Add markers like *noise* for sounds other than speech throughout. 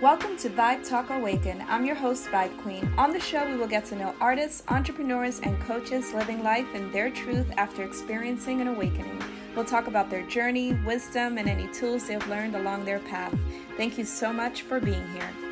Welcome to Vibe Talk Awaken. I'm your host, Vibe Queen. On the show, we will get to know artists, entrepreneurs, and coaches living life in their truth after experiencing an awakening. We'll talk about their journey, wisdom, and any tools they've learned along their path. Thank you so much for being here.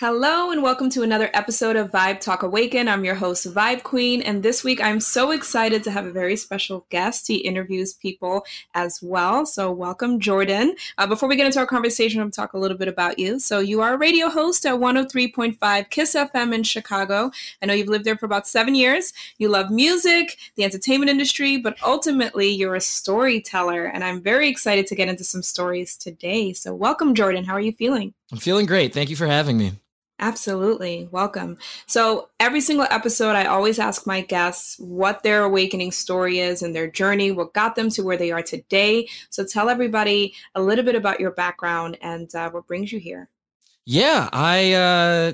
Hello, and welcome to another episode of Vibe Talk Awaken. I'm your host, Vibe Queen, and this week I'm so excited to have a very special guest. He interviews people as well. So, welcome, Jordan. Uh, before we get into our conversation, I'll talk a little bit about you. So, you are a radio host at 103.5 Kiss FM in Chicago. I know you've lived there for about seven years. You love music, the entertainment industry, but ultimately you're a storyteller, and I'm very excited to get into some stories today. So, welcome, Jordan. How are you feeling? I'm feeling great. Thank you for having me. Absolutely. Welcome. So, every single episode, I always ask my guests what their awakening story is and their journey, what got them to where they are today. So, tell everybody a little bit about your background and uh, what brings you here. Yeah. I, uh,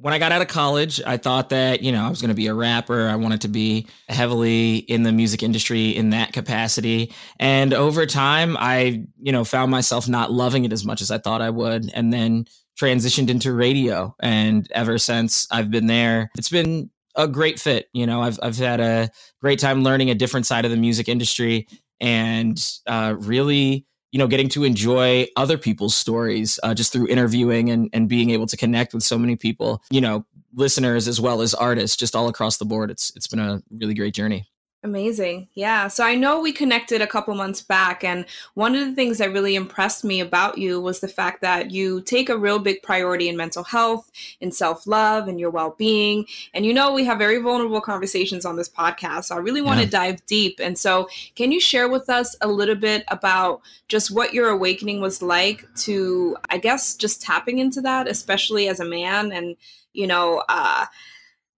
when I got out of college, I thought that, you know, I was going to be a rapper. I wanted to be heavily in the music industry in that capacity. And over time, I, you know, found myself not loving it as much as I thought I would. And then, transitioned into radio and ever since I've been there it's been a great fit you know? I've I've had a great time learning a different side of the music industry and uh, really you know getting to enjoy other people's stories uh, just through interviewing and and being able to connect with so many people you know listeners as well as artists just all across the board. It's it's been a really great journey Amazing. Yeah. So I know we connected a couple months back, and one of the things that really impressed me about you was the fact that you take a real big priority in mental health, in self love, and your well being. And you know, we have very vulnerable conversations on this podcast. So I really want yeah. to dive deep. And so, can you share with us a little bit about just what your awakening was like to, I guess, just tapping into that, especially as a man and, you know, uh,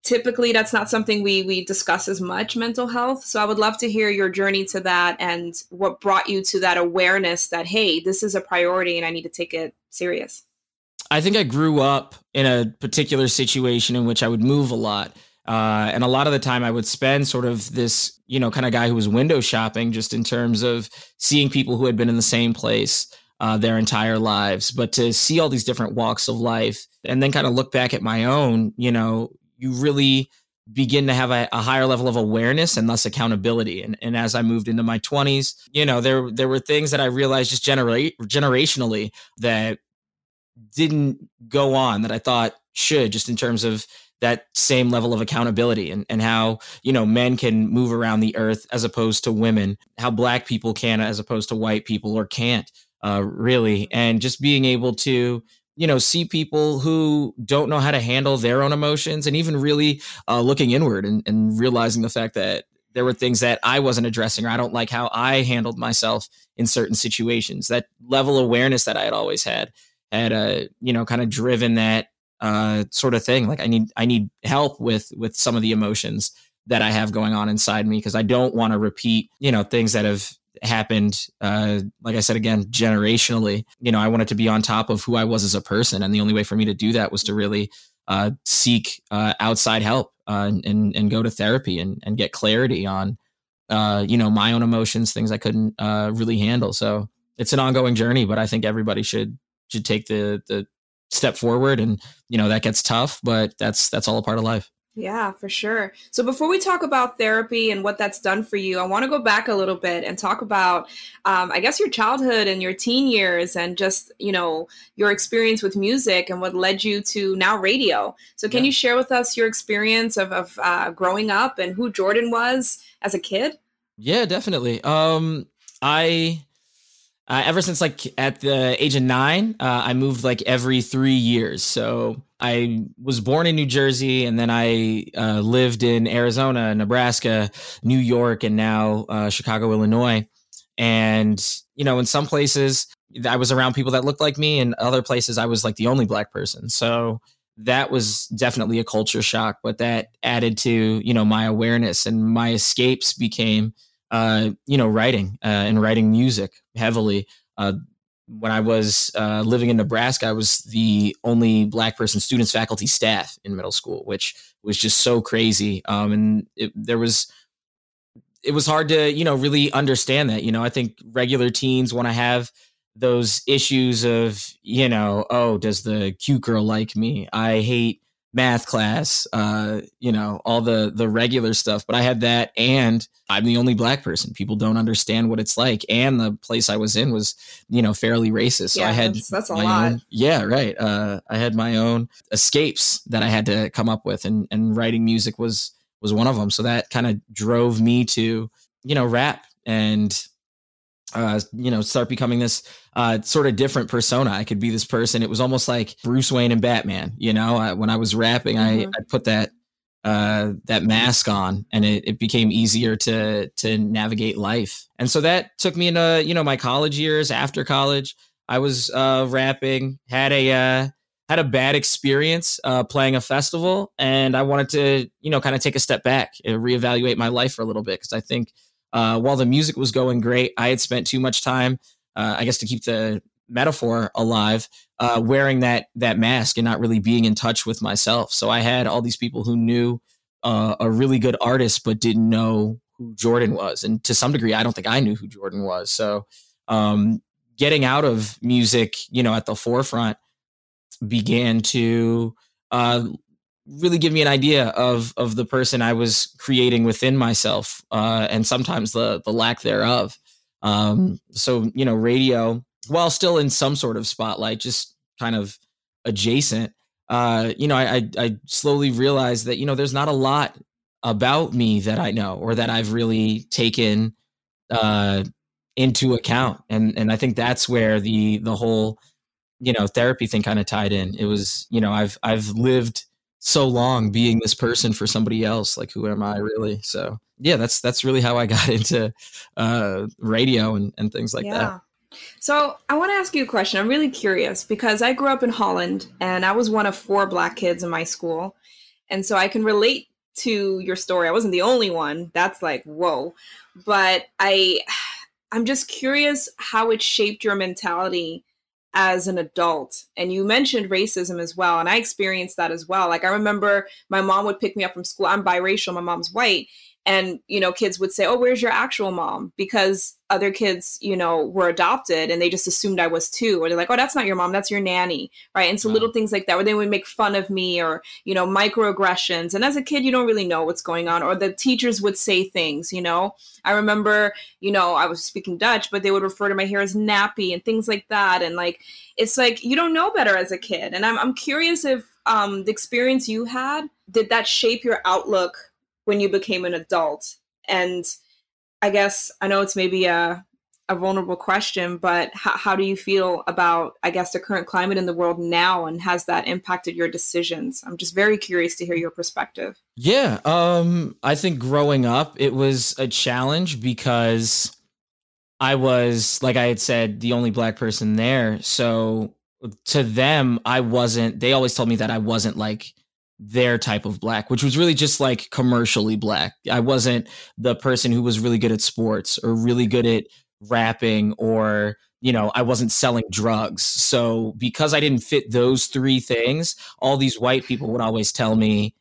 typically that's not something we we discuss as much mental health. So i would love to hear your journey to that and what brought you to that awareness that hey this is a priority and i need to take it serious. I think i grew up in a particular situation in which i would move a lot uh, and a lot of the time i would spend sort of this you know kind of guy who was window shopping just in terms of seeing people who had been in the same place uh, their entire lives. But to see all these different walks of life and then kind of look back at my own you know you really begin to have a, a, higher level of awareness and thus accountability. And, and as I moved into my 20s, you know, there there were things that I realized just generate generationally that didn't go on that I thought should, just in terms of that same level of accountability and, and how, you know, men can move around the earth as opposed to women, how black people can as opposed to white people or can't, uh, really. And just being able to you know see people who don't know how to handle their own emotions and even really uh, looking inward and, and realizing the fact that there were things that i wasn't addressing or i don't like how i handled myself in certain situations. That level of awareness that i had always had had uh, you know kind of driven that uh, sort of thing. Like i need i need help with with some of the emotions that i have going on inside me because i don't want to repeat you know things that have happened uh, like i said again generationally you know i wanted to be on top of who i was as a person and the only way for me to do that was to really uh, seek uh, outside help uh, and and go to therapy and and get clarity on uh, you know my own emotions things i couldn't uh, really handle. So it's an ongoing journey but i think everybody should should take the the step forward and you know that gets tough but that's that's all a part of life yeah, for sure. So before we talk about therapy and what that's done for you, I want to go back a little bit and talk about, um, I guess, your childhood and your teen years and just, you know, your experience with music and what led you to now radio. So can yeah. you share with us your experience of, of uh, growing up and who Jordan was as a kid? Yeah, definitely. Um, I uh, ever since like at the age of nine, uh, I moved like every three years. So I was born in New Jersey, and then I uh, lived in Arizona, Nebraska, New York, and now uh, Chicago, Illinois. And you know, in some places I was around people that looked like me, and other places I was like the only black person. So that was definitely a culture shock. But that added to you know my awareness, and my escapes became uh, you know, writing uh, and writing music heavily. Uh, when I was uh, living in Nebraska, I was the only black person, students, faculty, staff in middle school, which was just so crazy. Um, and it, there was it was hard to you know really understand that. You know, I think regular teens want to have those issues of you know, oh, does the cute girl like me? I hate math class, uh, you know, all the the regular stuff. But I had that, and I'm the only black person. People don't understand what it's like, and the place I was in was, you know, fairly racist. So yeah, I had that's, that's a lot. Own, yeah, right. Uh, I had my own escapes that I had to come up with, and and writing music was was one of them. So that kind of drove me to, you know, rap and uh, you know, start becoming this uh, sort of different persona. I could be this person. It was almost like Bruce Wayne and Batman. You know, I, when I was rapping, mm-hmm. I, I put that uh, that mask on, and it, it became easier to to navigate life. And so that took me into you know my college years. After college, I was uh, rapping. Had a uh, had a bad experience uh, playing a festival, and I wanted to you know kind of take a step back and reevaluate my life for a little bit because I think uh, while the music was going great, I had spent too much time, uh, I guess, to keep the metaphor alive, uh, wearing that that mask and not really being in touch with myself. So I had all these people who knew uh, a really good artist but didn't know who Jordan was, and to some degree, I don't think I knew who Jordan was. So um, getting out of music, you know, at the forefront began to uh, really give me an idea of of the person I was creating within myself, uh, and sometimes the the lack thereof. Um, so you know, radio, while still in some sort of spotlight, just kind of adjacent. Uh, you know, I, I I slowly realized that you know there's not a lot about me that I know or that I've really taken uh, into account, and and I think that's where the the whole you know therapy thing kind of tied in. It was you know I've I've lived so long being this person for somebody else like who am i really? So yeah that's that's really how i *laughs* got into uh radio and, and things like yeah. that so i want to ask you a question. I'm really curious because i grew up in holland and i was one of four black kids in my school. And so i can relate to your story. I wasn't the only one. That's like whoa. But i *sighs* i'm just curious how it shaped your mentality as an adult. And you mentioned racism as well. And I experienced that as well. Like I remember my mom would pick me up from school. I'm biracial, my mom's white and you know kids would say oh where's your actual mom? Because other kids you know were adopted and they just assumed i was too or they're like oh that's not your mom that's your nanny right? And so wow. little things like that where they would make fun of me or you know microaggressions. And as a kid you don't really know what's going on or the teachers would say things you know? I remember you know i was speaking dutch but they would refer to my hair as nappy and things like that. And like it's like you don't know better as a kid. And i'm, I'm curious if um, the experience you had did that shape your outlook when you became an adult? And I guess I know it's maybe a a vulnerable question, but how, how do you feel about, I guess, the current climate in the world now, and has that impacted your decisions? I'm just very curious to hear your perspective. Yeah, um, I think growing up, it was a challenge because I was, like I had said, the only black person there. So to them, I wasn't. They always told me that I wasn't like their type of black, which was really just like commercially black. I wasn't the person who was really good at sports or really good at rapping or you know, I wasn't selling drugs. So because I didn't fit those three things, all these white people would always tell me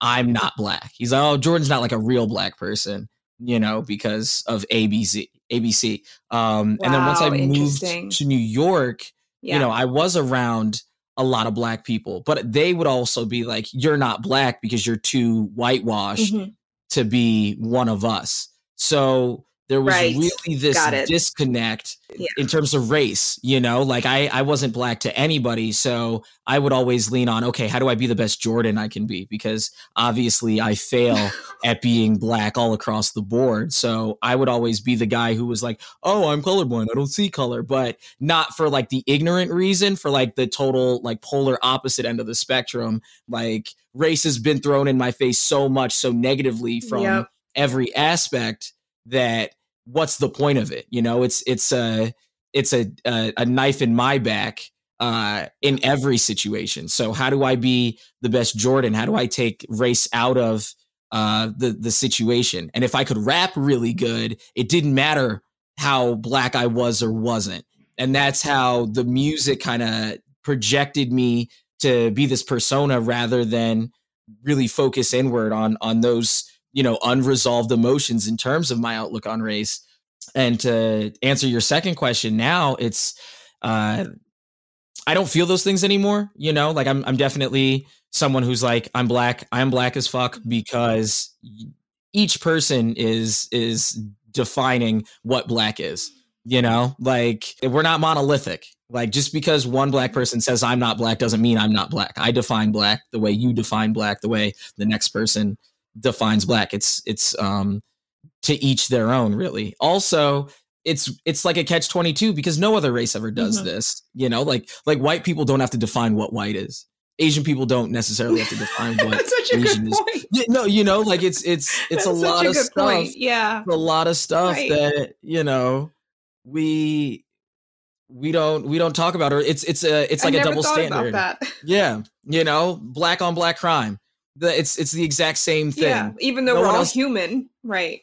I'm not black. He's like, "Oh, Jordan's not like a real black person." You know, because of ABC. ABC. Um, wow, and then once I moved to New York, yeah. you know, I was around a lot of black people, but they would also be like, you're not black because you're too whitewashed mm-hmm. to be one of us. So there was right. really this disconnect yeah. in terms of race you know like i i wasn't black to anybody so i would always lean on okay how do i be the best jordan i can be because obviously i fail *laughs* at being black all across the board so i would always be the guy who was like oh i'm colorblind i don't see color but not for like the ignorant reason for like the total like polar opposite end of the spectrum like race has been thrown in my face so much so negatively from yep. every aspect that what's the point of it? You know, it's it's a it's a a, a knife in my back uh, in every situation. So how do I be the best Jordan? How do I take race out of uh, the the situation? And if I could rap really good, it didn't matter how black I was or wasn't. And that's how the music kind of projected me to be this persona rather than really focus inward on on those you know, unresolved emotions in terms of my outlook on race. And to answer your second question now, it's uh I don't feel those things anymore, you know? Like I'm I'm definitely someone who's like I'm black, I'm black as fuck because each person is is defining what black is you know like we're not monolithic like just because one black person says i'm not black doesn't mean i'm not black i define black the way you define black the way the next person defines black it's it's um to each their own really also it's it's like a catch 22 because no other race ever does mm-hmm. this you know like like white people don't have to define what white is Asian people don't necessarily have to define *laughs* what Asian is. Yeah, no, you know, like it's it's it's a lot a of stuff. Point. Yeah, a lot of stuff that you know we we don't we don't talk about or it's it's a it's like a double standard. Yeah, you know, black on black crime. The, it's it's the exact same thing. Yeah, even though no we're all else, human, right?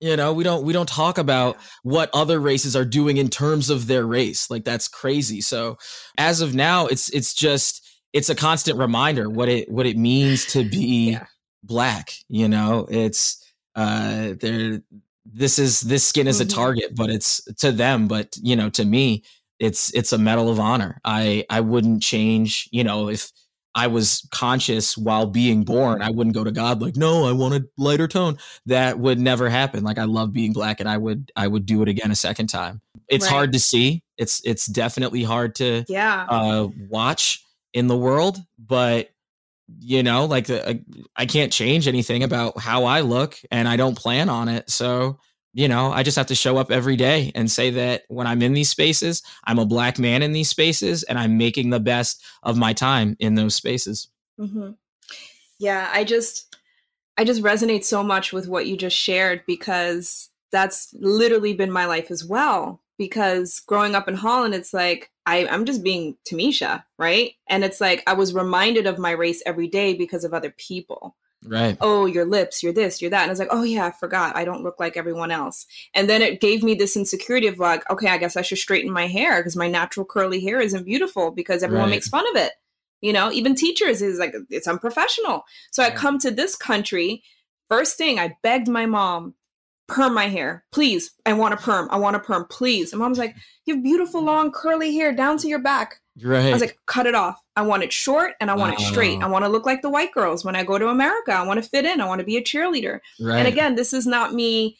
You know, we don't we don't talk about what other races are doing in terms of their race. Like that's crazy. So as of now, it's it's just it's a constant reminder what it what it means to be *laughs* yeah. black. You know, it's uh there this is this skin is mm-hmm. a target, but it's to them, but you know, to me, it's it's a medal of honor. I I wouldn't change, you know, if I was conscious while being born, I wouldn't go to God like, no, I want a lighter tone. That would never happen. Like I love being black and I would I would do it again a second time. It's right. hard to see. It's it's definitely hard to yeah uh watch in the world, but you know, like uh, I can't change anything about how I look and I don't plan on it. So, you know, I just have to show up every day and say that when I'm in these spaces, I'm a black man in these spaces and I'm making the best of my time in those spaces. Mm-hmm. Yeah, I just, I just resonate so much with what you just shared because that's literally been my life as well. Because growing up in Holland, it's like I, I'm just being Tamisha, right? And it's like I was reminded of my race every day because of other people. Right. Oh, your lips, you're this, you're that. And I was like, oh yeah, I forgot. I don't look like everyone else. And then it gave me this insecurity of like, okay, I guess I should straighten my hair because my natural curly hair isn't beautiful because everyone right. makes fun of it. You know, even teachers is like it's unprofessional. So I come to this country. First thing, I begged my mom, perm my hair, please. I want a perm. I want a perm, please. And mom's like, you have beautiful long curly hair down to your back. Right. I was like, cut it off. I want it short and I want it straight. I want to look like the white girls when I go to America. I want to fit in. I want to be a cheerleader. Right. And again, this is not me,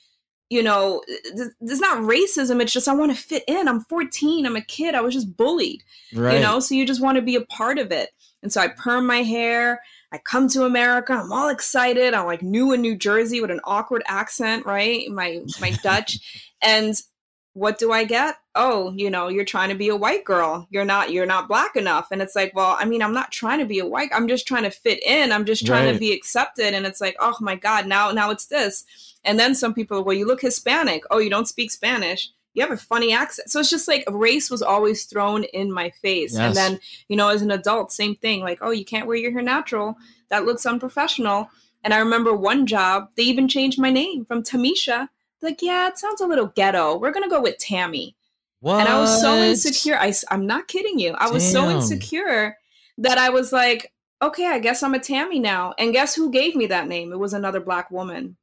you know, this, this is not racism. It's just I want to fit in. I'm 14. I'm a kid. I was just bullied. Right. You know, so you just want to be a part of it. And so I perm my hair. I come to America. I'm all excited. I'm like new in New Jersey with an awkward accent, right? My my Dutch. *laughs* and what do I get? Oh, you know, you're trying to be a white girl. You're not you're not black enough. And it's like, well, I mean, I'm not trying to be a white. I'm just trying to fit in. I'm just trying right. to be accepted. And it's like, oh my God, now now it's this. And then some people, well, you look Hispanic. Oh, you don't speak Spanish you have a funny accent. So it's just like race was always thrown in my face. Yes. And then, you know, as an adult, same thing. Like, oh, you can't wear your hair natural. That looks unprofessional. And I remember one job, they even changed my name from Tamisha. Like, yeah, it sounds a little ghetto. We're going to go with Tammy. What? And I was so insecure. I, I'm not kidding you. I was so insecure that I was like, okay, I guess I'm a Tammy now. And guess who gave me that name? It was another black woman.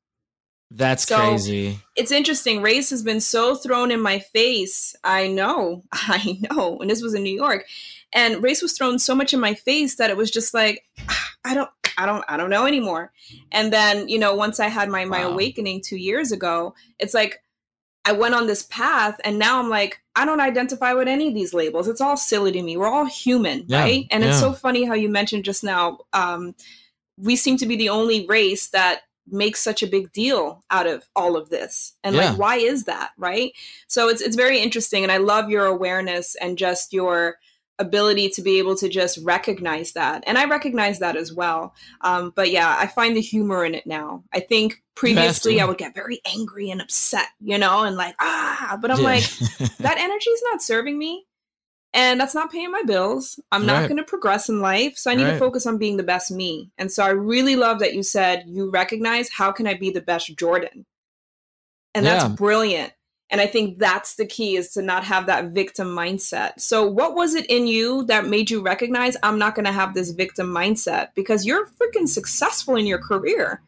That's so crazy. It's interesting. Race has been so thrown in my face. I know. *laughs* I know. And this was in New York. And race was thrown so much in my face that it was just like *sighs* I don't I don't I don't know anymore. And then, you know, once I had my my wow. awakening 2 years ago, it's like I went on this path and now I'm like I don't identify with any of these labels. It's all silly to me. We're all human, yeah, right? And yeah. it's so funny how you mentioned just now um we seem to be the only race that makes such a big deal out of all of this and yeah. like why is that right so it's it's very interesting and i love your awareness and just your ability to be able to just recognize that and i recognize that as well um, but yeah i find the humor in it now i think previously i would get very angry and upset you know and like ah but i'm yeah. like *laughs* that energy is not serving me and that's not paying my bills. I'm not going to progress in life. So I need right. to focus on being the best me. And so I really love that you said you recognize how can I be the best Jordan? And yeah. that's brilliant. And I think that's the key is to not have that victim mindset. So what was it in you that made you recognize I'm not going to have this victim mindset because you're freaking successful in your career.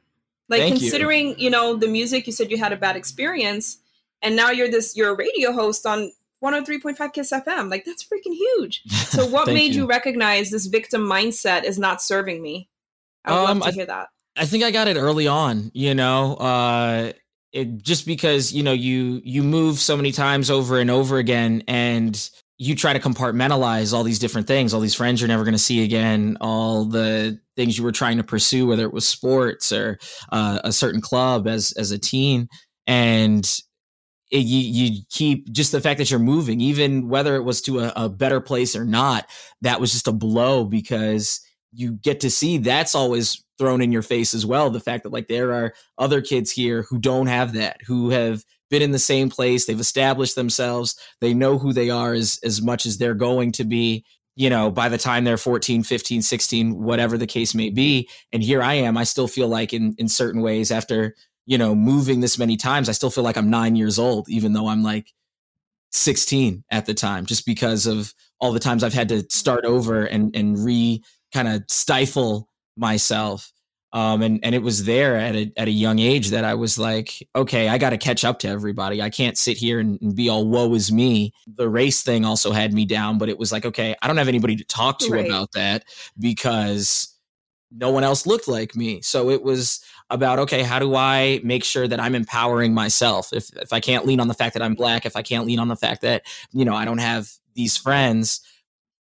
Like Thank considering, you. you know, the music, you said you had a bad experience, and now you're this you're a radio host on 103.5 Kiss FM. Like that's freaking huge. *laughs* So what made you. you. recognize this victim mindset is not serving me? I would um, love to I, hear that. I think I got it early on, you know. Uh it just because, you know, you you move so many times over and over again and you try to compartmentalize all these different things, all these friends you're never going to see again, all the things you were trying to pursue, whether it was sports or uh, a certain club as as a teen, and it, you you keep just the fact that you're moving, even whether it was to a, a better place or not, that was just a blow because you get to see that's always thrown in your face as well. The fact that like there are other kids here who don't have that, who have been in the same place they've established themselves they know who they are as as much as they're going to be you know by the time they're 14 15 16 whatever the case may be and here i am i still feel like in in certain ways after you know moving this many times i still feel like i'm 9 years old even though i'm like 16 at the time just because of all the times i've had to start over and and re kind of stifle myself um, and and it was there at a at a young age that I was like, okay, I got to catch up to everybody. I can't sit here and, and, be all woe is me. The race thing also had me down, but it was like, okay, I don't have anybody to talk to right. about that because no one else looked like me. So it was about okay, how do I make sure that I'm empowering myself? If if I can't lean on the fact that I'm black, if I can't lean on the fact that you know I don't have these friends,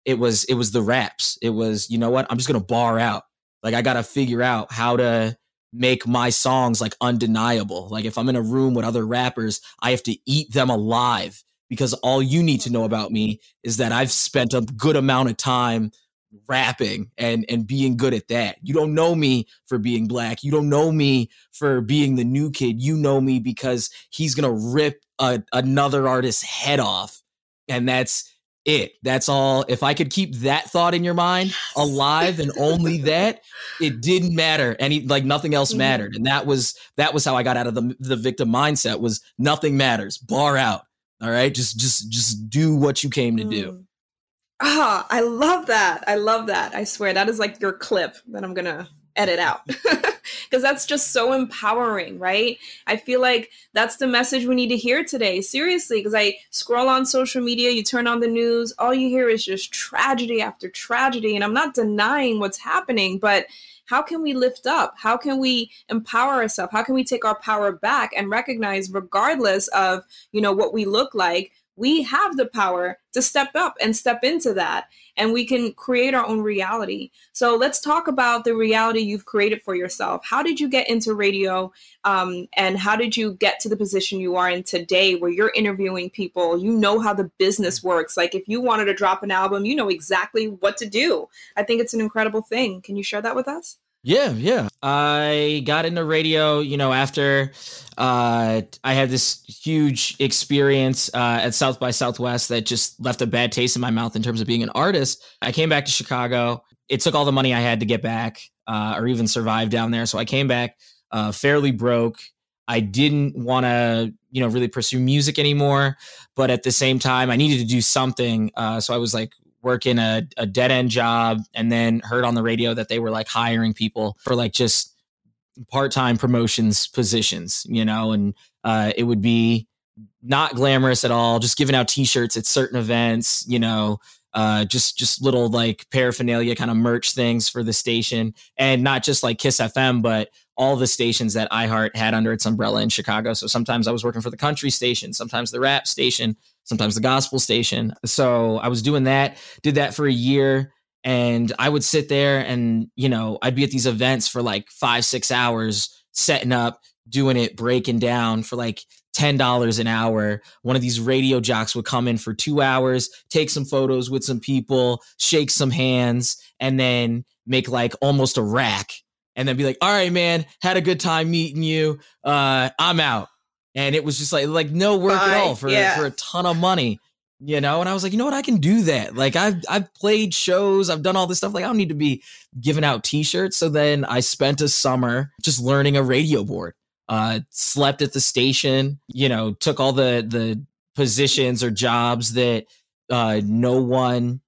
it was it was the raps. It was you know what I'm just gonna bar out like I got to figure out how to make my songs like undeniable. Like if I'm in a room with other rappers, I have to eat them alive because all you need to know about me is that I've spent a good amount of time rapping and and being good at that. You don't know me for being black. You don't know me for being the new kid. You know me because he's going to rip a, another artist's head off and that's it. That's all. If I could keep that thought in your mind alive and only *laughs* that, it didn't matter. Any like nothing else mm-hmm. mattered. And that was that was how I got out of the the victim mindset was nothing matters. Bar out. All right. Just just just do what you came to do. Mm. Ah, I love that. I love that. I swear that is like your clip that I'm gonna edit out *laughs* because that's just so empowering, right? I feel like that's the message we need to hear today. Seriously, because I scroll on social media, you turn on the news, all you hear is just tragedy after tragedy. And I'm not denying what's happening, but how can we lift up? How can we empower ourselves? How can we take our power back and recognize, regardless of you know what we look like, we have the power to step up and step into that and we can create our own reality. So let's talk about the reality you've created for yourself. How did you get into radio um, and how did you get to the position you are in today where you're interviewing people? You know how the business works. Like if you wanted to drop an album you know exactly what to do. I think it's an incredible thing. Can you share that with us yeah, yeah. I got into radio, you know, after uh, I had this huge experience uh, at South by Southwest that just left a bad taste in my mouth in terms of being an artist. I came back to Chicago. It took all the money I had to get back uh, or even survive down there. So I came back uh, fairly broke. I didn't want to, you know, really pursue music anymore. But at the same time, I needed to do something. Uh, so I was like, working a, a dead end job and then heard on the radio that they were like hiring people for like just part-time promotions positions you know and uh, it would be not glamorous at all just giving out t-shirts at certain events you know uh, just just little like paraphernalia kind of merch things for the station and not just like kiss fm but all the stations that iheart had under its umbrella in chicago so sometimes i was working for the country station sometimes the rap station sometimes the gospel station. So I was doing that, did that for a year. And I would sit there and, you know, I'd be at these events for like five, six hours, setting up, doing it, breaking down for like $10 an hour. One of these radio jocks would come in for two hours, take some photos with some people, shake some hands, and then make like almost a rack. And then be like, all right, man, had a good time meeting you. Uh, I'm out and it was just like like no work Bye. at all for yeah. for a ton of money you know and i was like you know what i can do that like i've i've played shows i've done all this stuff like i don't need to be giving out t-shirts so then i spent a summer just learning a radio board uh slept at the station you know took all the the positions or jobs that uh no one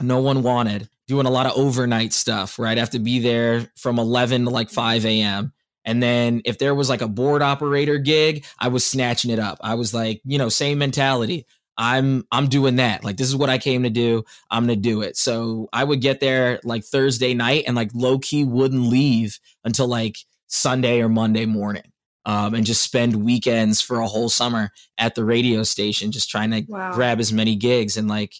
no one wanted doing a lot of overnight stuff right i have to be there from 11 to like 5 a.m And then if there was like a board operator gig, I was snatching it up. I was like, you know, same mentality. I'm I'm doing that. Like this is what I came to do. I'm gonna do it. So I would get there like Thursday night and like low key wouldn't leave until like Sunday or Monday morning. Um, and just spend weekends for a whole summer at the radio station, just trying to wow. grab as many gigs. And like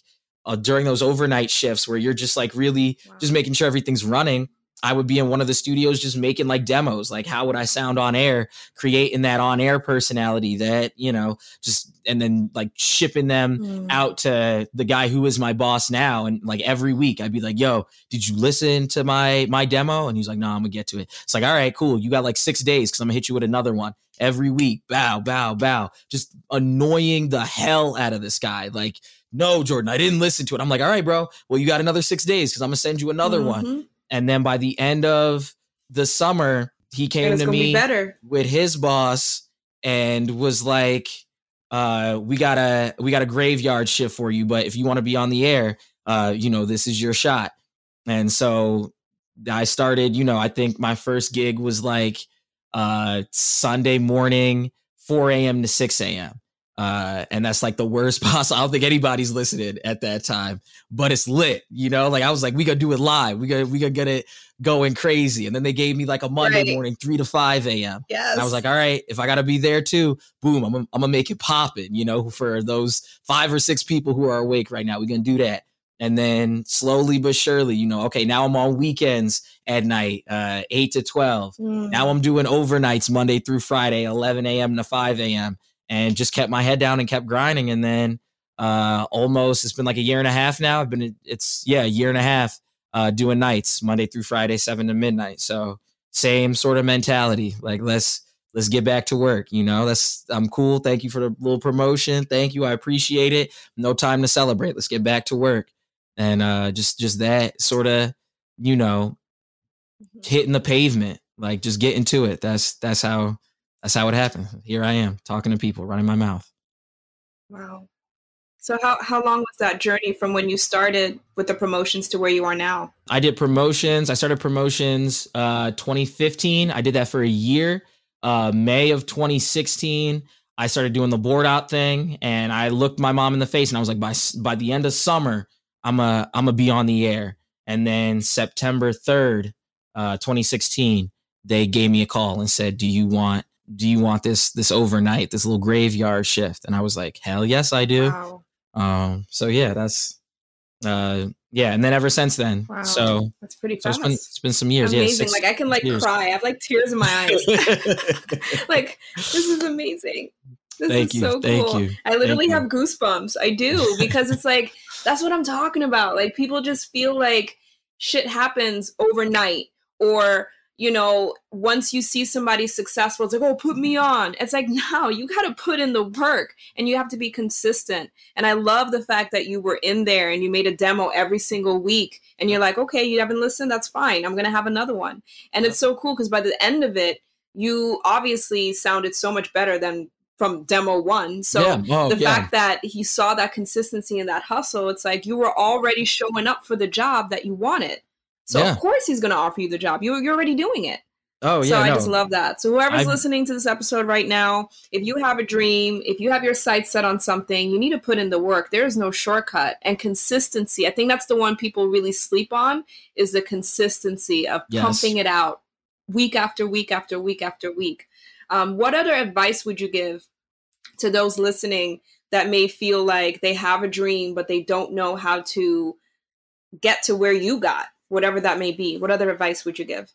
uh, during those overnight shifts where you're just like really wow. just making sure everything's running, I would be in one of the studios just making like demos, like how would I sound on air, creating that on air personality that, you know, just and then like shipping them mm. out to the guy who is my boss now. And like every week I'd be like, yo, did you listen to my my demo? And he's like, no, I'm gonna get to it. It's like, all right, cool. You got like six days because I'm gonna hit you with another one every week. Bow, bow, bow. Just annoying the hell out of this guy. Like, no, Jordan, I didn't listen to it. I'm like, all right, bro. Well, you got another six days because I'm gonna send you another mm-hmm. one and then by the end of the summer, he came to me better. with his boss and was like, uh, we got a we got a graveyard shift for you, but if you want to be on the air, uh, you know, this is your shot. And so I started, you know, I think my first gig was like uh Sunday morning, 4 a.m. to 6 a.m. Uh, and that's like the worst *laughs* possible. I don't think anybody's listening at that time, but it's lit, you know. Like I was like, we gonna do it live. We gonna we gotta get it going crazy. And then they gave me like a Monday right. morning, three to five a.m. Yes. And I was like, all right, if I gotta be there too, boom, I'm gonna, I'm gonna make it popping. You know, for those five or six people who are awake right now, we're gonna do that. And then slowly but surely, you know, okay, now I'm on weekends at night, uh, eight to twelve. Mm. Now I'm doing overnights Monday through Friday, 11 a.m. to 5 a.m and just kept my head down and kept grinding. And then uh, almost it's been like a year and a half now. I've been it's yeah a year and a half uh, doing nights Monday through Friday, seven to midnight. So same sort of mentality. Like let's let's get back to work. You know, that's I'm cool. Thank you for the little promotion. Thank you. I appreciate it. No time to celebrate. Let's get back to work. And uh, just just that sort of you know mm-hmm. hitting the pavement, like just getting to it. That's that's how that's how it happened. Here I am talking to people, running my mouth. Wow. So how how long was that journey from when you started with the promotions to where you are now? I did promotions. I started promotions uh 2015. I did that for a year. Uh May of 2016, I started doing the board out thing and I looked my mom in the face and I was like by by the end of summer, I'm a I'm a be on the air. And then September 3rd, uh 2016, they gave me a call and said, "Do you want do you want this this overnight this little graveyard shift and i was like hell yes i do wow. um so yeah that's uh yeah and then ever since then wow. so that's pretty. So it's, been, it's been some years amazing. yeah like i can like years. cry i have like tears in my eyes *laughs* *laughs* like this is amazing this Thank is you. so Thank cool. You. I literally Thank have you. goosebumps. I do because it's like that's what I'm talking about. Like people just feel like shit happens overnight or you know, once you see somebody successful, it's like, oh, put me on. It's like, *laughs* no, you got to put in the work and you have to be consistent. And I love the fact that you were in there and you made a demo every single week. And you're like, okay, you haven't listened. That's fine. I'm going to have another one. And yeah. it's so cool because by the end of it, you obviously sounded so much better than from demo one. So yeah. the yeah. fact that he saw that consistency and that hustle, it's like you were already showing up for the job that you wanted. So yeah. of course he's going to offer you the job. You, you're already doing it. Oh yeah. So I no. just love that. So whoever's I've... listening to this episode right now, if you have a dream, if you have your sights set on something, you need to put in the work. There is no shortcut and consistency. I think that's the one people really sleep on is the consistency of yes. pumping it out week after week after week after week. Um, what other advice would you give to those listening that may feel like they have a dream but they don't know how to get to where you got? Whatever that may be. What other advice would you give?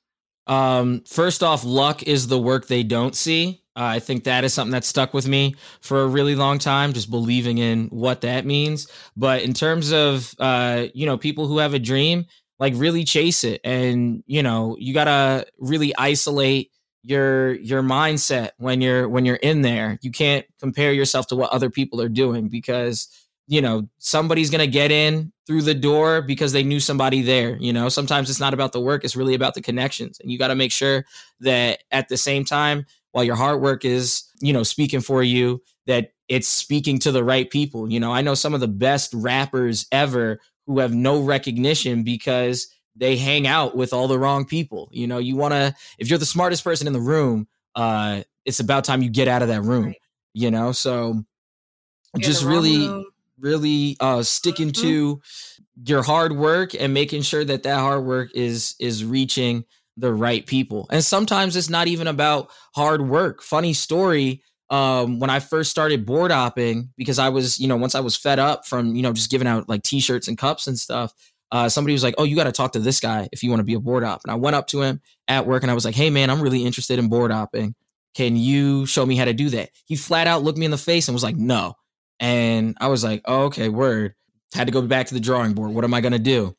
Um, first off, luck is the work they don't see. Uh, I think that is something that stuck with me for a really long time, just believing in what that means. But in terms of, uh, you know, people who have a dream, like really chase it. And, you know, you got to really isolate your your mindset when you're when you're in there you can't compare yourself to what other people are doing because you know somebody's going to get in through the door because they knew somebody there. You know, sometimes it's not about the work, it's really about the connections. And you got to make sure that at the same time, while your hard work is, you know, speaking for you, that it's speaking to the right people. You know, I know some of the best rappers ever who have no recognition because they hang out with all the wrong people. You know, you want to if you're the smartest person in the room, uh it's about time you get out of that room. Right. You know, so you're just really room. Really uh sticking mm-hmm. to your hard work and making sure that that hard work is is reaching the right people. And sometimes it's not even about hard work. Funny story, um, when I first started board hopping, because I was, you know, once I was fed up from, you know, just giving out like t-shirts and cups and stuff, uh, somebody was like, "Oh, you got to talk to this guy if you want to be a board op." And I went up to him at work and I was like, "Hey, man, I'm really interested in board opping. Can you show me how to do that?" He flat out looked me in the face and was like, "No." And I was like, oh, "Okay, word." Had to go back to the drawing board. What am I gonna do?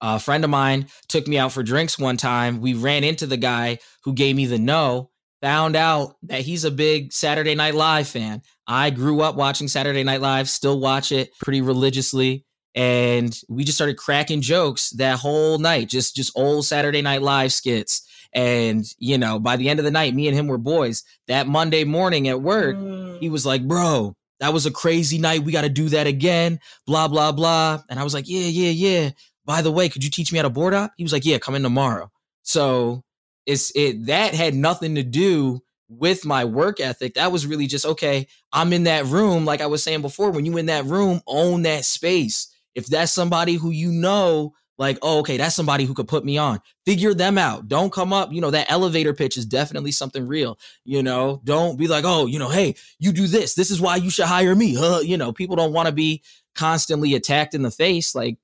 A friend of mine took me out for drinks one time. We ran into the guy who gave me the no, found out that he's a big Saturday Night Live fan. I grew up watching Saturday Night Live, still watch it pretty religiously. And we just started cracking jokes that whole night, just just old Saturday Night Live skits. And you know, by the end of the night, me and him were boys. That Monday morning at work, mm. he was like, "Bro, that was a crazy night. We got to do that again." Blah blah blah. And I was like, "Yeah, yeah, yeah." by the way, could you teach me how to board op? He was like, yeah, come in tomorrow. So it's it that had nothing to do with my work ethic. That was really just okay. I'm in that room, like I was saying before. When you in that room, own that space. If that's somebody who you know, like, oh, okay, that's somebody who could put me on. Figure them out. Don't come up, you know, that elevator pitch is definitely something real. You know, don't be like, oh, you know, hey, you do this. This is why you should hire me. Huh? You know, people don't want to be constantly attacked in the face. Like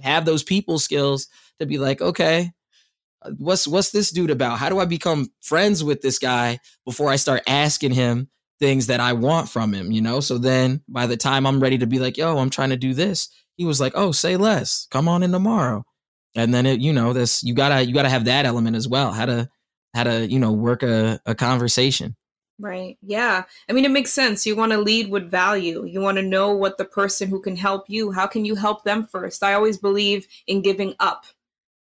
have those people skills to be like, okay, uh, what's what's this dude about? How do I become friends with this guy before I start asking him things that I want from him, you know? So then by the time I'm ready to be like, yo, I'm trying to do this, he was like, oh, say less. Come on in tomorrow. And then it, you know, this you gotta you gotta have that element as well. How to how to, you know, work a, a conversation. Right. Yeah. I mean, it makes sense. You want to lead with value. You want to know what the person who can help you, how can you help them first? I always believe in giving up,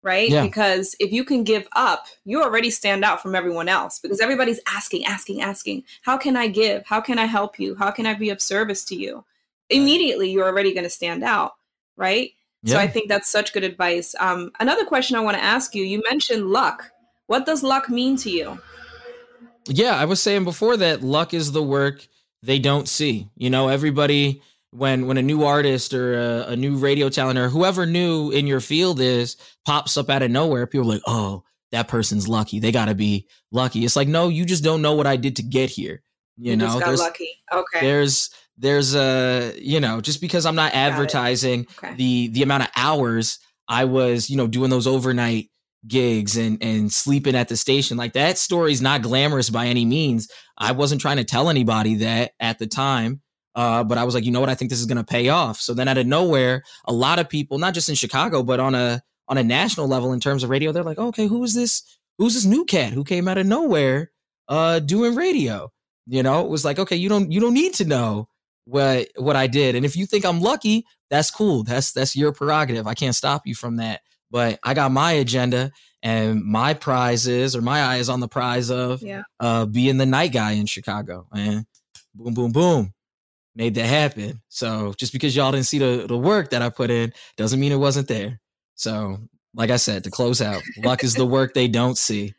right? Yeah. Because if you can give up, you already stand out from everyone else because everybody's asking, asking, asking, how can I give? How can I help you? How can I be of service to you? Immediately, you're already going to stand out, right? Yeah. So I think that's such good advice. Um, another question I want to ask you you mentioned luck. What does luck mean to you? yeah, I was saying before that luck is the work they don't see. You know, everybody when when a new artist or a, a, new radio talent or whoever new in your field is pops up out of nowhere, people are like, "Oh, that person's lucky. They got to be lucky." It's like, "No, you just don't know what I did to get here." You, you know, there's lucky. Okay. There's there's a, you know, just because I'm not advertising okay. the the amount of hours I was, you know, doing those overnight gigs and and sleeping at the station like that story's not glamorous by any means i wasn't trying to tell anybody that at the time uh, but i was like you know what? I think this is going to pay off. So then out of nowhere a lot of people not just in chicago but on a on a national level in terms of radio they're like okay who is this who's this new cat who came out of nowhere uh doing radio? You know it was like okay you don't you don't need to know what what i did. And if you think i'm lucky that's cool. That's that's your prerogative. I can't stop you from that. But I got my agenda and my prize is, or my eye is on the prize of yeah. uh, being the night guy in Chicago. And boom, boom, boom, made that happen. So just because y'all didn't see the, the work that I put in doesn't mean it wasn't there. So, like I said, to close out, luck is the *laughs* work they don't see.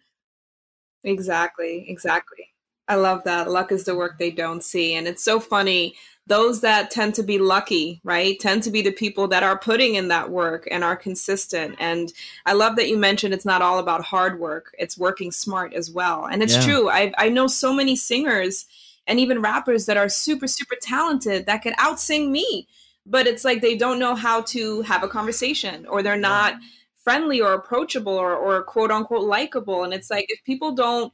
Exactly, exactly. I love that. Luck is the work they don't see. And it's so funny those that tend to be lucky, right, tend to be the people that are putting in that work and are consistent. And I love that you mentioned it's not all about hard work, it's working smart as well. And it's yeah. true. I, I know so many singers and even rappers that are super, super talented that could outsing me. But it's like they don't know how to have a conversation or they're not friendly or approachable or, or quote unquote likable. And it's like if people don't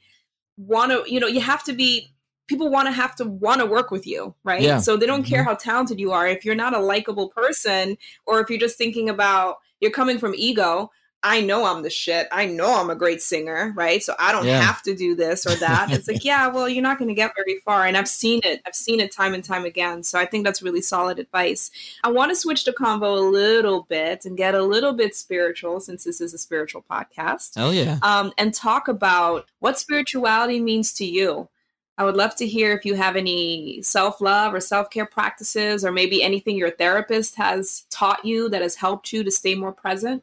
want to, you know, you have to be people want to have to want to work with you, right? Yeah. So they don't mm-hmm. care how talented you are. If you're not a likable person, or if you're just thinking about you're coming from ego, I know I'm the shit. I know I'm a great singer, right? So I don't yeah. have to do this or that. *laughs* it's like, yeah, well, you're not going to get very far. And I've seen it. I've seen it time and time again. So I think that's really solid advice. I want to switch the convo a little bit and get a little bit spiritual since this is a spiritual podcast. Oh, yeah. Um, and talk about what spirituality means to you. I would love to hear if you have any self love or self care practices, or maybe anything your therapist has taught you that has helped you to stay more present.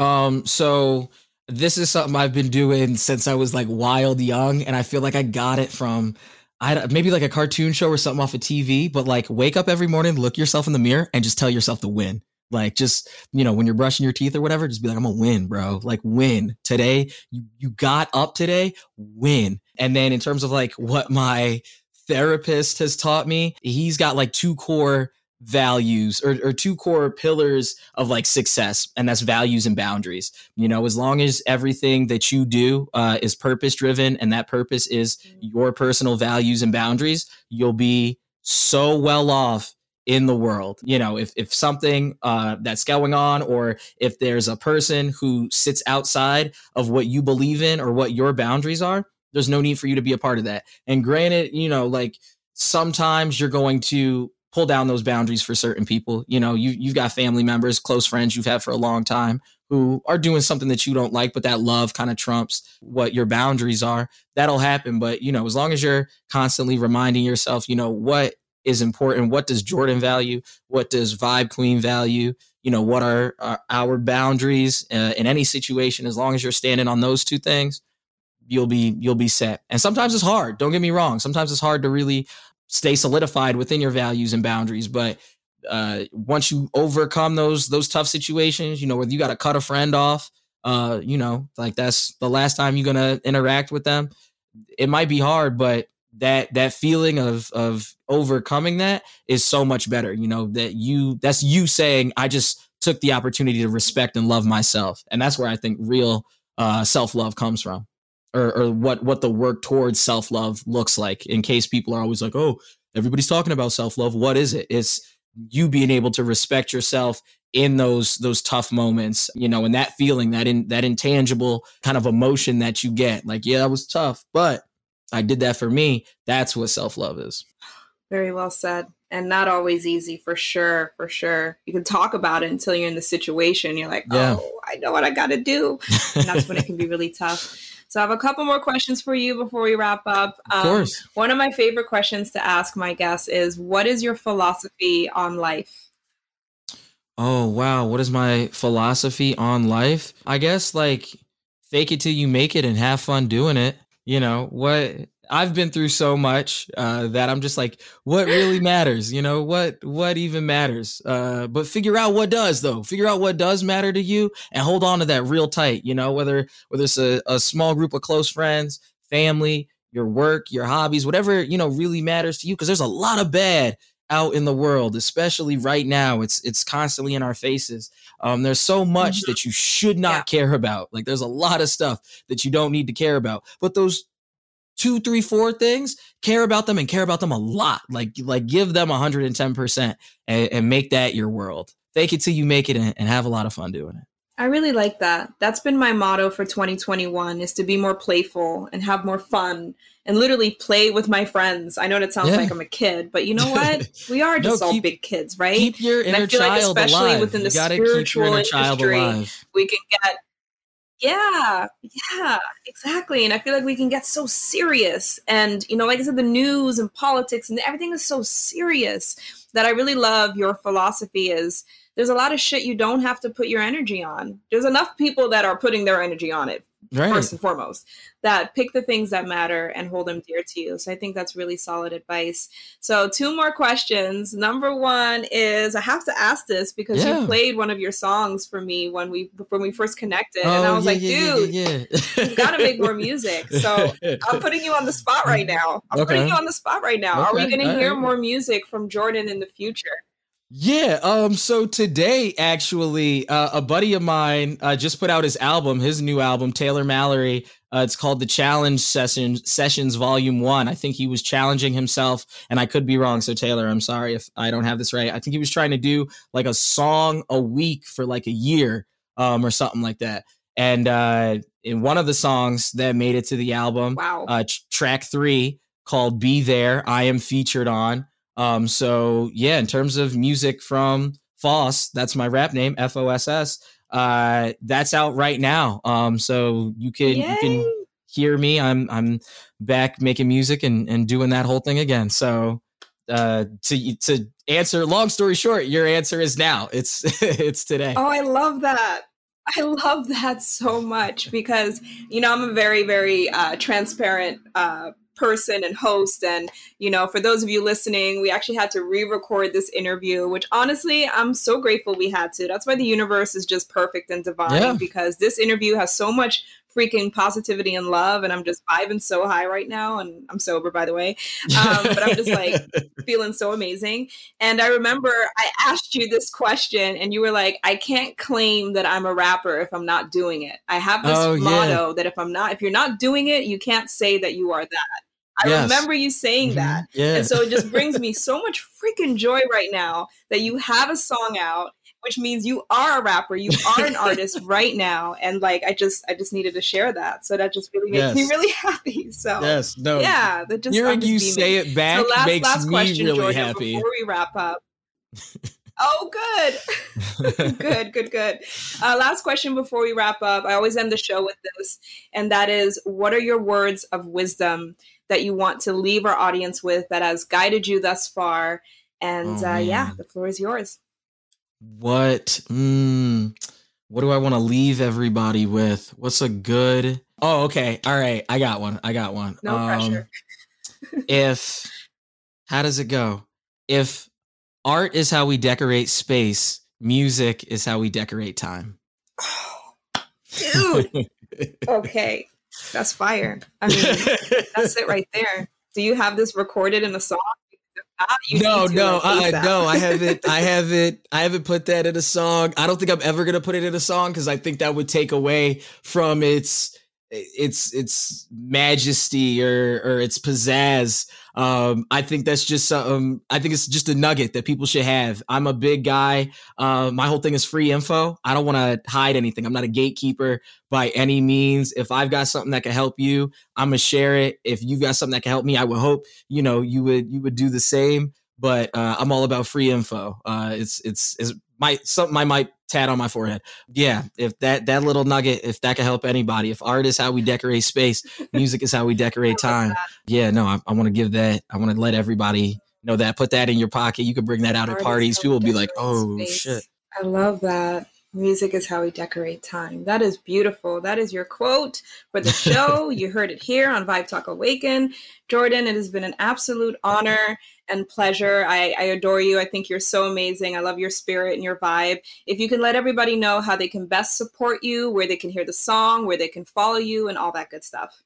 Um, so this is something I've been doing since I was like wild young, and I feel like I got it from I maybe like a cartoon show or something off of TV. But like, wake up every morning, look yourself in the mirror, and just tell yourself to win. Like, just you know, when you're brushing your teeth or whatever, just be like, I'm gonna win, bro. Like, win today. You you got up today, win. And then in terms of like what my therapist has taught me, he's got like two core values or, or two core pillars of like success and that's values and boundaries. You know as long as everything that you do uh, is purpose driven and that purpose is your personal values and boundaries you'll be so well off in the world. You know if, if something uh, that's going on or if there's a person who sits outside of what you believe in or what your boundaries are there's no need for you to be a part of that. And granted you know like sometimes you're going to pull down those boundaries for certain people. You know, you you've got family members, close friends you've had for a long time who are doing something that you don't like, but that love kind of trumps what your boundaries are. That'll happen. But you know, as long as you're constantly reminding yourself, you know, what is important, what does Jordan value, what does Vibe Queen value, you know, what are, are our boundaries uh, in any situation. As long as you're standing on those two things, you'll be you'll be set. And sometimes it's hard. Don't get me wrong. Sometimes it's hard to really stay solidified within your values and boundaries. But uh, once you overcome those those tough situations, you know, whether you got to cut a friend off, uh, you know, like that's the last time you're gonna interact with them. It might be hard, but that that feeling of of overcoming that is so much better. You know that you that's you saying I just took the opportunity to respect and love myself, and that's where I think real uh, self love comes from or, or what what the work towards self love looks like. In case people are always like, oh, everybody's talking about self love. What is it? It's you being able to respect yourself in those those tough moments, you know, and that feeling, that in that intangible kind of emotion that you get. Like, yeah, that was tough, but I did that for me. That's what self love is. Very well said. And not always easy for sure, for sure. You can talk about it until you're in the situation. You're like, yeah. oh, I know what I got to do. And that's when it can be *laughs* really tough. So I have a couple more questions for you before we wrap up. Um, of course. One of my favorite questions to ask my guests is, "What is your philosophy on life?" Oh wow, what is my philosophy on life? I guess like fake it till you make it and have fun doing it. You know what? I've been through so much uh, that I'm just like, what really *laughs* matters? You know, what what even matters? Uh, but figure out what does though. Figure out what does matter to you and hold on to that real tight. You know, whether whether it's a, a small group of close friends, family, your work, your hobbies, whatever you know really matters to you. Because there's a lot of bad out in the world, especially right now. It's it's constantly in our faces. Um, there's so much mm-hmm. that you should not yeah. care about. Like there's a lot of stuff that you don't need to care about. But those two, three, four things, care about them and care about them a lot. Like, like give them 110% and, and make that your world. Fake it till you make it and, and have a lot of fun doing it. I really like that. That's been my motto for 2021 is to be more playful and have more fun and literally play with my friends. I know it sounds yeah. like I'm a kid, but you *laughs* know what? We are just no, keep, all big kids, right? Keep your inner and I feel like especially alive. within the spiritual industry, we can get yeah, yeah, exactly. And I feel like we can get so serious. And, you know, like I said, the news and politics and everything is so serious that I really love your philosophy is there's a lot of shit you don't have to put your energy on. There's enough people that are putting their energy on it right. first and foremost that pick the things that matter and hold them dear to you. So i think that's really solid advice. So two more questions. Number one is i have to ask this because yeah. you played one of your songs for me when we when we first connected oh, and i oh, was yeah, like yeah, dude you gotta make more music. So *laughs* i'm putting you on the spot right mm. now. I'm okay. putting you on the spot right now. Okay. are we gonna hear more music from jordan in the future yeah. Um. So today, actually, uh, a buddy of mine uh, just put out his album, his new album, Taylor Mallory. Uh, it's called the Challenge Session Sessions Volume One. I think he was challenging himself, and I could be wrong. So Taylor, I'm sorry if I don't have this right. I think he was trying to do like a song a week for like a year, um, or something like that. And uh, in one of the songs that made it to the album, wow, uh, track three called "Be There," I am featured on. Um, so yeah, in terms of music from Foss, that's my rap name, F O S S. Uh, that's out right now. Um, so you can Yay. you can hear me. I'm I'm back making music and and doing that whole thing again. So uh, to to answer long story short, your answer is now. It's *laughs* it's today. Oh, I love that. I love that so much because you know I'm a very very uh, transparent uh, person and host. And you know for those of you listening we actually had to re-record this interview which honestly i'm so grateful we had to. That's why the universe is just perfect and divine yeah. because this interview has so much freaking positivity and love and i'm just vibing so high right now and i'm sober by the way. Um, but i'm just like *laughs* feeling so amazing. And i remember i asked you this question and you were like i can't claim that i'm a rapper if i'm not doing it. I have this oh, motto yeah. that if i'm not if you're not doing it you can't say that you are that I yes. remember you saying mm-hmm. that. Yeah. And so it just brings me *laughs* so much freaking joy right now that you have a song out which means you are a rapper you are an *laughs* artist right now and like i just i just needed to share that so that just really makes yes. me really *laughs* happy so yes no yeah that just hearing you say it back so last, makes last me question, really Jordan, happy before we wrap up oh good good good good uh, last question before we wrap up i always end the show with this and that is what are your words of wisdom that you want to leave our audience with that has guided you thus far and oh, uh, yeah the floor is yours what mm, what do I want to leave everybody with? What's a good Oh, okay. All right. I got one. I got one. No um, pressure. *laughs* if how does it go? If art is how we decorate space, music is how we decorate time. *sighs* dude. *laughs* okay. That's fire. I mean, that's it right there. Do you have this recorded in a song? no, no, I, no, I haven't. I haven't. I haven't put that in a song. I don't think I'm ever gonna put it in a song because I think that would take away from its its its majesty or or its pizzazz. Um, I think that's just something. I think it's just a nugget that people should have. I'm a big guy. Uh, my whole thing is free info. I don't want to hide anything. I'm not a gatekeeper by any means. If I've got something that can help you, I'm gonna share it. If you've got something that can help me, I would hope you know you would you would do the same. But uh, I'm all about free info. Uh, it's it's it's my something I might tat on my forehead. Yeah, if that that little nugget, if that can help anybody, if art is how we decorate space, music is how we decorate *laughs* time. Yeah, no, I, I want to give that. I want to let everybody know that. Put that in your pocket. You can bring that out art at parties. People will be like, "Oh space. shit." I love that. Music is how we decorate time. That is beautiful. That is your quote for the show. *laughs* you heard it here on Vibe Talk Awaken. Jordan, it has been an absolute honor and pleasure. I, I adore you. I think you're so amazing. I love your spirit and your vibe. If you can let everybody know how they can best support you, where they can hear the song, where they can follow you, and all that good stuff.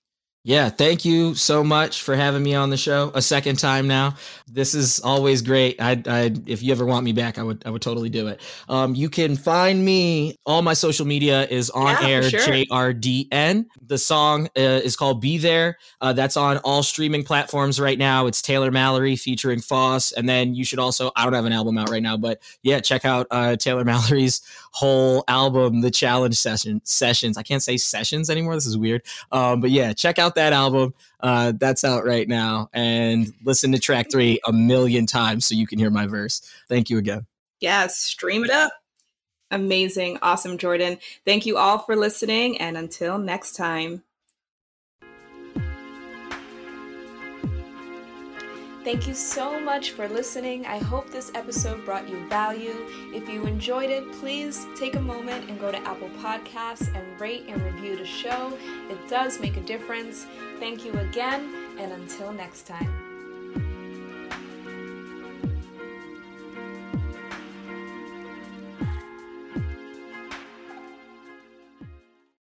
Yeah, thank you so much for having me on the show a second time now. This is always great. I, I if you ever want me back, I would, I would totally do it. Um, you can find me. All my social media is on yeah, air sure. JRDN. The song uh, is called "Be There." Uh, that's on all streaming platforms right now. It's Taylor Mallory featuring Foss, and then you should also. I don't have an album out right now, but yeah, check out uh, Taylor *laughs* Mallory's whole album, The Challenge Session Sessions. I can't say sessions anymore. This is weird. Um, but yeah, check out that album. Uh, that's out right now. And listen to track three a million times so you can hear my verse. Thank you again. Yes, stream it up. Amazing. Awesome, Jordan. Thank you all for listening. And until next time. Thank you so much for listening. I hope this episode brought you value. If you enjoyed it, please take a moment and go to Apple Podcasts and rate and review the show. It does make a difference. Thank you again, and until next time.